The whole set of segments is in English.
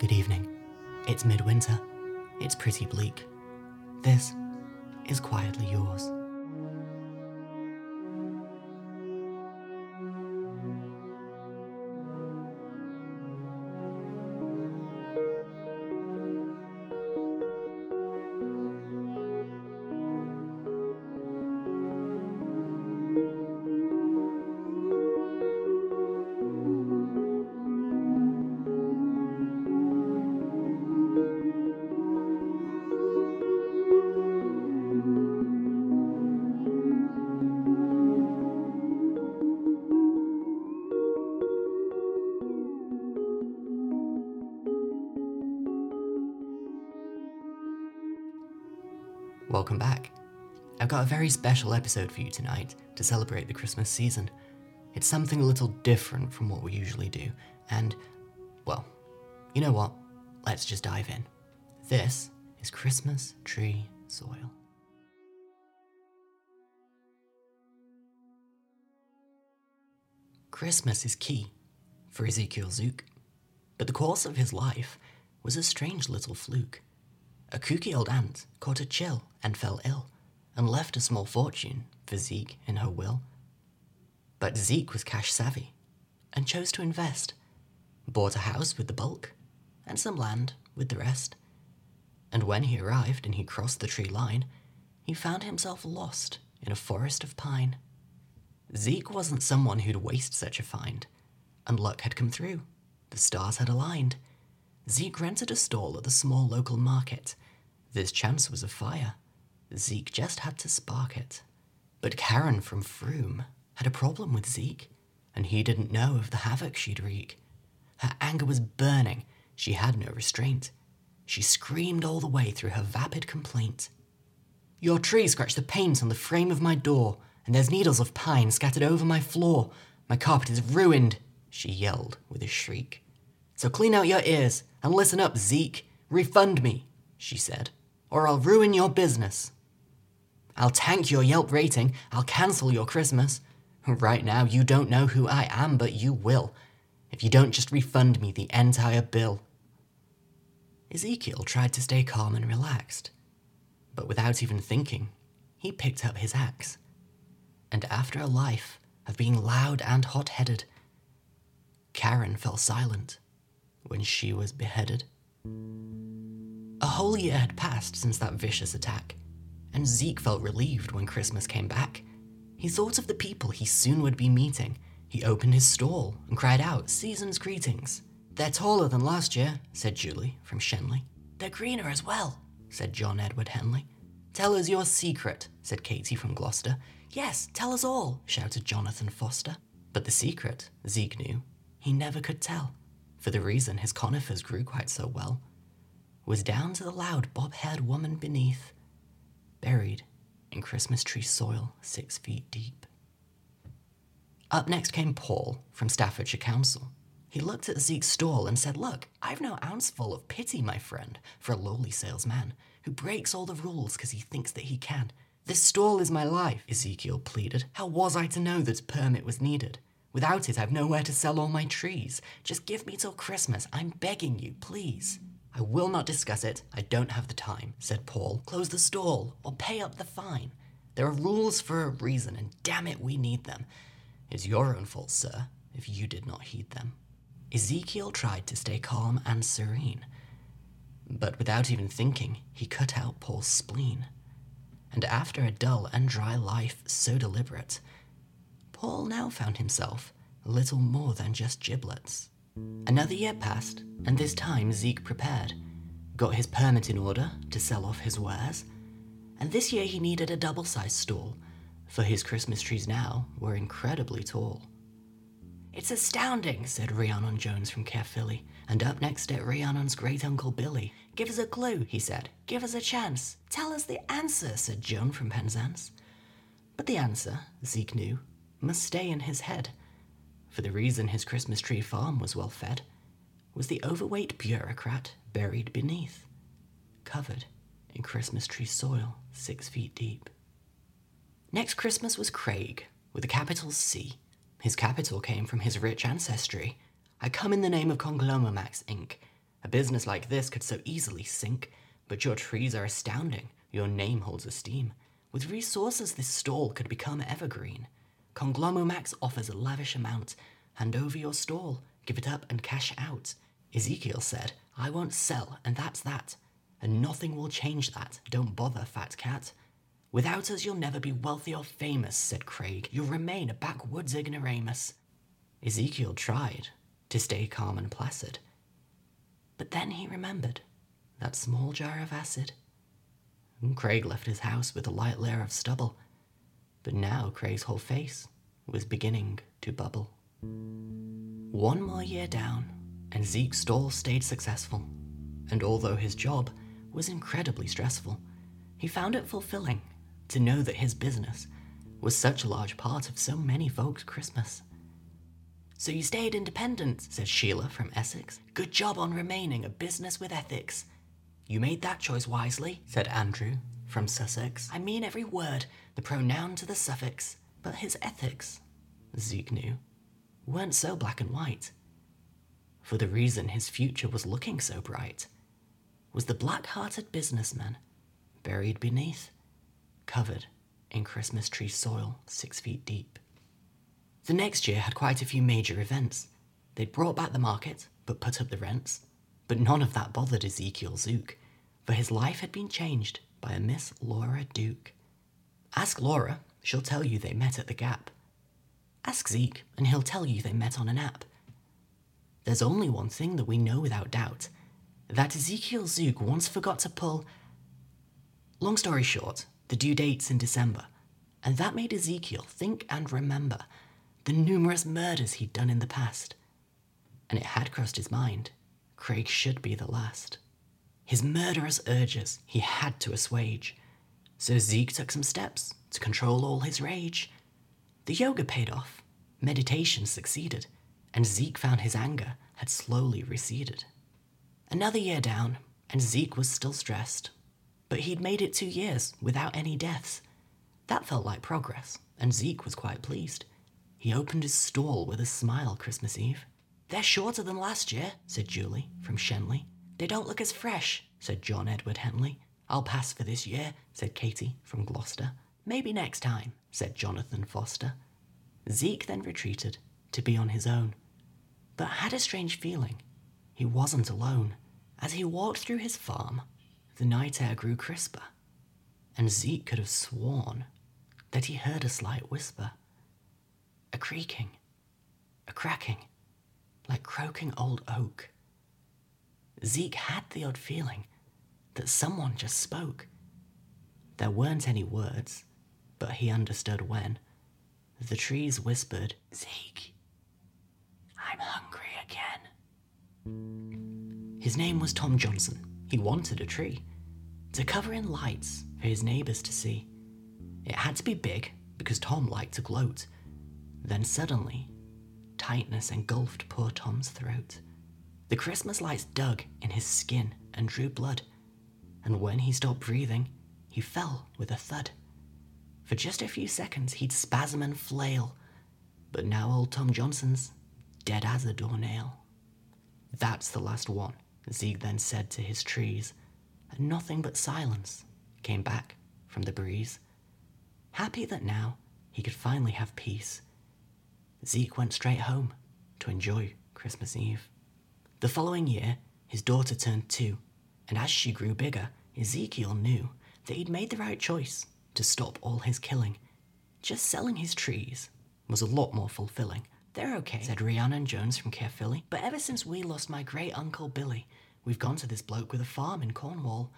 Good evening. It's midwinter. It's pretty bleak. This is quietly yours. Welcome back. I've got a very special episode for you tonight to celebrate the Christmas season. It's something a little different from what we usually do, and, well, you know what? Let's just dive in. This is Christmas Tree Soil. Christmas is key for Ezekiel Zook, but the course of his life was a strange little fluke. A kooky old aunt caught a chill and fell ill, and left a small fortune for Zeke in her will. But Zeke was cash savvy and chose to invest, bought a house with the bulk, and some land with the rest. And when he arrived and he crossed the tree line, he found himself lost in a forest of pine. Zeke wasn't someone who'd waste such a find, and luck had come through. The stars had aligned. Zeke rented a stall at the small local market. This chance was a fire. Zeke just had to spark it. But Karen from Frome had a problem with Zeke, and he didn't know of the havoc she'd wreak. Her anger was burning. She had no restraint. She screamed all the way through her vapid complaint. Your tree scratched the paint on the frame of my door, and there's needles of pine scattered over my floor. My carpet is ruined, she yelled with a shriek. So clean out your ears and listen up, Zeke. Refund me, she said, or I'll ruin your business. I'll tank your Yelp rating. I'll cancel your Christmas. Right now, you don't know who I am, but you will, if you don't just refund me the entire bill. Ezekiel tried to stay calm and relaxed, but without even thinking, he picked up his axe. And after a life of being loud and hot headed, Karen fell silent when she was beheaded. A whole year had passed since that vicious attack, and Zeke felt relieved when Christmas came back. He thought of the people he soon would be meeting. He opened his stall and cried out, Season's greetings. They're taller than last year, said Julie from Shenley. They're greener as well, said John Edward Henley. Tell us your secret, said Katie from Gloucester. Yes, tell us all, shouted Jonathan Foster. But the secret, Zeke knew, he never could tell, for the reason his conifers grew quite so well was down to the loud bob haired woman beneath, buried in Christmas tree soil six feet deep. Up next came Paul from Staffordshire Council. He looked at Zeke's stall and said, Look, I've no ounceful of pity, my friend, for a lowly salesman who breaks all the rules because he thinks that he can. This stall is my life, Ezekiel pleaded. How was I to know that a permit was needed? Without it, I've nowhere to sell all my trees. Just give me till Christmas. I'm begging you, please. I will not discuss it. I don't have the time, said Paul. Close the stall or pay up the fine. There are rules for a reason, and damn it, we need them. It's your own fault, sir, if you did not heed them. Ezekiel tried to stay calm and serene, but without even thinking, he cut out Paul's spleen. And after a dull and dry life so deliberate, Paul now found himself little more than just giblets. Another year passed, and this time Zeke prepared. Got his permit in order to sell off his wares, and this year he needed a double sized stall, for his Christmas trees now were incredibly tall. It's astounding, said Rhiannon Jones from Caerphilly, and up next at Rhiannon's great uncle Billy. Give us a clue, he said. Give us a chance. Tell us the answer, said Joan from Penzance. But the answer, Zeke knew, must stay in his head for the reason his Christmas tree farm was well fed, was the overweight bureaucrat buried beneath, covered in Christmas tree soil six feet deep. Next Christmas was Craig, with a capital C. His capital came from his rich ancestry. I come in the name of Conglomeramax Inc., A business like this could so easily sink, but your trees are astounding. Your name holds esteem. With resources, this stall could become evergreen. Conglomomax offers a lavish amount. Hand over your stall, give it up and cash out. Ezekiel said, I won't sell, and that's that. And nothing will change that. Don't bother, fat cat. Without us, you'll never be wealthy or famous, said Craig. You'll remain a backwoods ignoramus. Ezekiel tried to stay calm and placid. But then he remembered that small jar of acid. And Craig left his house with a light layer of stubble. But now Craig's whole face was beginning to bubble. One more year down, and Zeke's stall stayed successful. And although his job was incredibly stressful, he found it fulfilling to know that his business was such a large part of so many folks' Christmas. So you stayed independent, said Sheila from Essex. Good job on remaining a business with ethics. You made that choice wisely, said Andrew from Sussex. I mean every word, the pronoun to the suffix. But his ethics, Zeke knew, weren't so black and white. For the reason his future was looking so bright was the black hearted businessman buried beneath, covered in Christmas tree soil six feet deep. The next year had quite a few major events. They'd brought back the market, but put up the rents. But none of that bothered Ezekiel Zook, for his life had been changed by a Miss Laura Duke. Ask Laura, she'll tell you they met at the Gap. Ask Zeke, and he'll tell you they met on an app. There's only one thing that we know without doubt that Ezekiel Zook once forgot to pull. Long story short, the due date's in December, and that made Ezekiel think and remember the numerous murders he'd done in the past. And it had crossed his mind Craig should be the last. His murderous urges he had to assuage, so Zeke took some steps to control all his rage. The yoga paid off, meditation succeeded, and Zeke found his anger had slowly receded. Another year down, and Zeke was still stressed, but he'd made it two years without any deaths. That felt like progress, and Zeke was quite pleased. He opened his stall with a smile Christmas Eve. They're shorter than last year, said Julie from Shenley. They don't look as fresh, said John Edward Henley. I'll pass for this year, said Katie from Gloucester. Maybe next time, said Jonathan Foster. Zeke then retreated to be on his own, but had a strange feeling. He wasn't alone. As he walked through his farm, the night air grew crisper, and Zeke could have sworn that he heard a slight whisper, a creaking, a cracking, like croaking old oak. Zeke had the odd feeling that someone just spoke. There weren't any words, but he understood when. The trees whispered, Zeke, I'm hungry again. His name was Tom Johnson. He wanted a tree to cover in lights for his neighbours to see. It had to be big because Tom liked to gloat. Then suddenly, tightness engulfed poor Tom's throat. The Christmas lights dug in his skin and drew blood, and when he stopped breathing, he fell with a thud. For just a few seconds, he'd spasm and flail, but now old Tom Johnson's dead as a doornail. That's the last one, Zeke then said to his trees, and nothing but silence came back from the breeze. Happy that now he could finally have peace, Zeke went straight home to enjoy Christmas Eve. The following year, his daughter turned two, and as she grew bigger, Ezekiel knew that he'd made the right choice to stop all his killing. Just selling his trees was a lot more fulfilling. They're okay, said Rhiannon Jones from Caerphilly, but ever since we lost my great uncle Billy, we've gone to this bloke with a farm in Cornwall.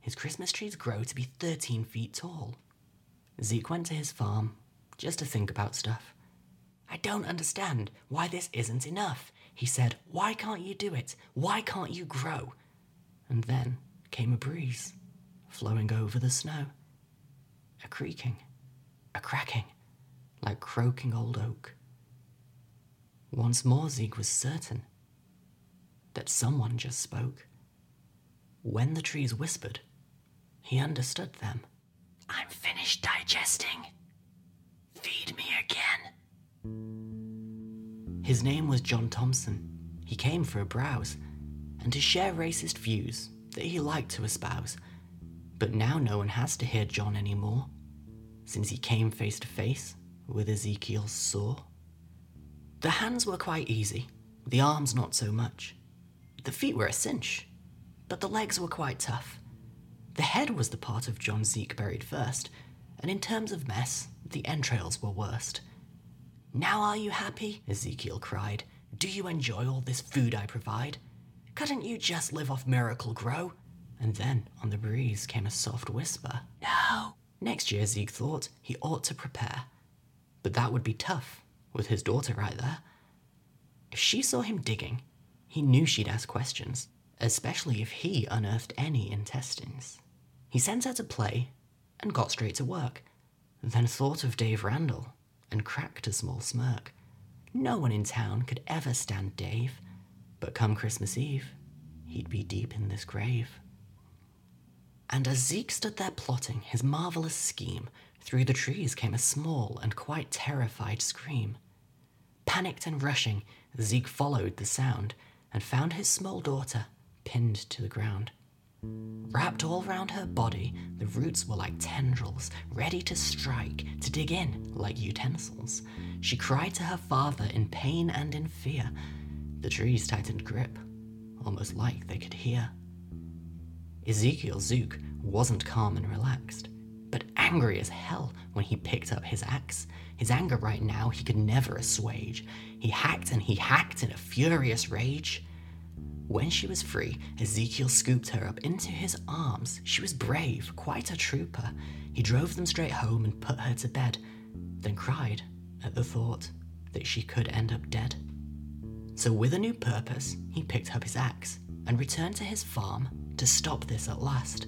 His Christmas trees grow to be 13 feet tall. Zeke went to his farm just to think about stuff. I don't understand why this isn't enough. He said, Why can't you do it? Why can't you grow? And then came a breeze, flowing over the snow. A creaking, a cracking, like croaking old oak. Once more, Zeke was certain that someone just spoke. When the trees whispered, he understood them. I'm finished digesting. Feed me again. His name was John Thompson. He came for a browse, and to share racist views that he liked to espouse. But now no one has to hear John anymore, since he came face to face with Ezekiel's saw. The hands were quite easy, the arms not so much. The feet were a cinch, but the legs were quite tough. The head was the part of John Zeke buried first, and in terms of mess, the entrails were worst. Now are you happy? Ezekiel cried. Do you enjoy all this food I provide? Couldn't you just live off Miracle-Gro? And then on the breeze came a soft whisper. No. Next year, Zeke thought he ought to prepare. But that would be tough, with his daughter right there. If she saw him digging, he knew she'd ask questions, especially if he unearthed any intestines. He sent her to play and got straight to work, then thought of Dave Randall and cracked a small smirk. No one in town could ever stand Dave, but come Christmas Eve, he'd be deep in this grave. And as Zeke stood there plotting his marvelous scheme, through the trees came a small and quite terrified scream. Panicked and rushing, Zeke followed the sound and found his small daughter pinned to the ground. Wrapped all round her body, the roots were like tendrils, ready to strike, to dig in like utensils. She cried to her father in pain and in fear. The trees tightened grip, almost like they could hear. Ezekiel Zook wasn't calm and relaxed, but angry as hell when he picked up his axe. His anger right now he could never assuage. He hacked and he hacked in a furious rage. When she was free, Ezekiel scooped her up into his arms. She was brave, quite a trooper. He drove them straight home and put her to bed, then cried at the thought that she could end up dead. So, with a new purpose, he picked up his axe and returned to his farm to stop this at last.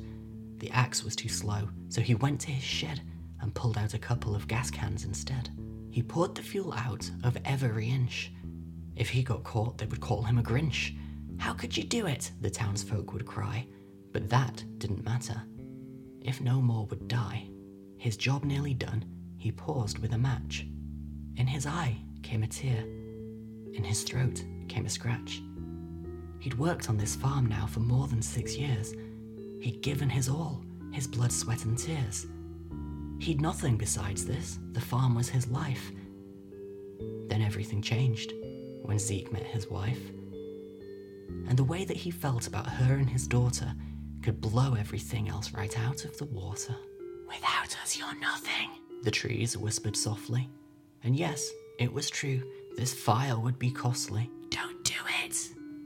The axe was too slow, so he went to his shed and pulled out a couple of gas cans instead. He poured the fuel out of every inch. If he got caught, they would call him a Grinch. How could you do it? The townsfolk would cry. But that didn't matter. If no more would die, his job nearly done, he paused with a match. In his eye came a tear. In his throat came a scratch. He'd worked on this farm now for more than six years. He'd given his all, his blood, sweat, and tears. He'd nothing besides this. The farm was his life. Then everything changed when Zeke met his wife and the way that he felt about her and his daughter could blow everything else right out of the water. Without us, you're nothing, the trees whispered softly. And yes, it was true, this fire would be costly. Don't do it,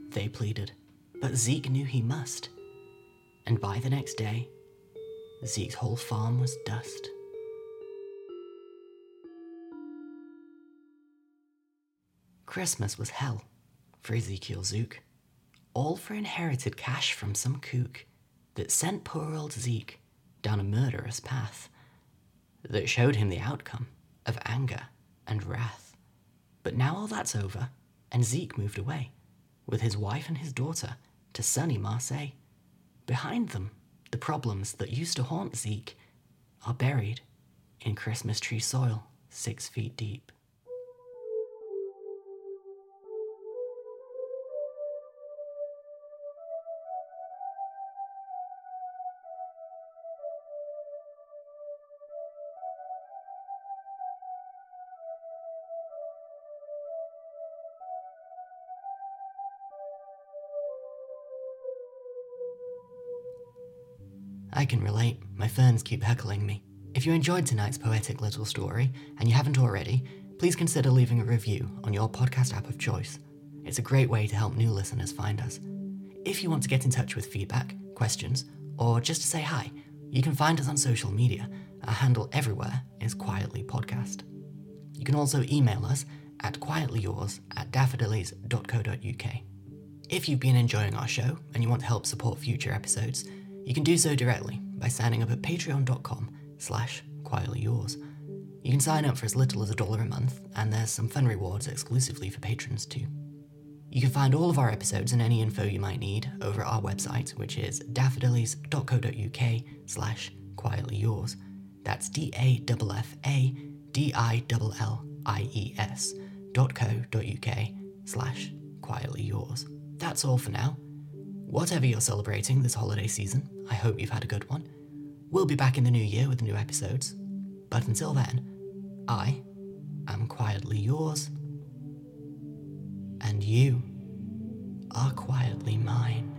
they pleaded. But Zeke knew he must. And by the next day, Zeke's whole farm was dust. Christmas was hell for Ezekiel Zook all for inherited cash from some kook that sent poor old Zeke down a murderous path that showed him the outcome of anger and wrath. But now all that's over, and Zeke moved away with his wife and his daughter to sunny Marseille. Behind them, the problems that used to haunt Zeke are buried in Christmas tree soil six feet deep. I can relate, my ferns keep heckling me. If you enjoyed tonight's poetic little story, and you haven't already, please consider leaving a review on your podcast app of choice. It's a great way to help new listeners find us. If you want to get in touch with feedback, questions, or just to say hi, you can find us on social media. Our handle everywhere is Quietly Podcast. You can also email us at quietlyyours at daffadillies.co.uk. If you've been enjoying our show and you want to help support future episodes, you can do so directly by signing up at patreon.com slash yours. You can sign up for as little as a dollar a month, and there's some fun rewards exclusively for patrons too. You can find all of our episodes and any info you might need over at our website, which is daffadillies.co.uk slash quietly yours. That's D-A-F-F-A-D-I-L-L-I-E-S dot co dot uk slash quietly yours. That's all for now. Whatever you're celebrating this holiday season, I hope you've had a good one. We'll be back in the new year with new episodes. But until then, I am quietly yours, and you are quietly mine.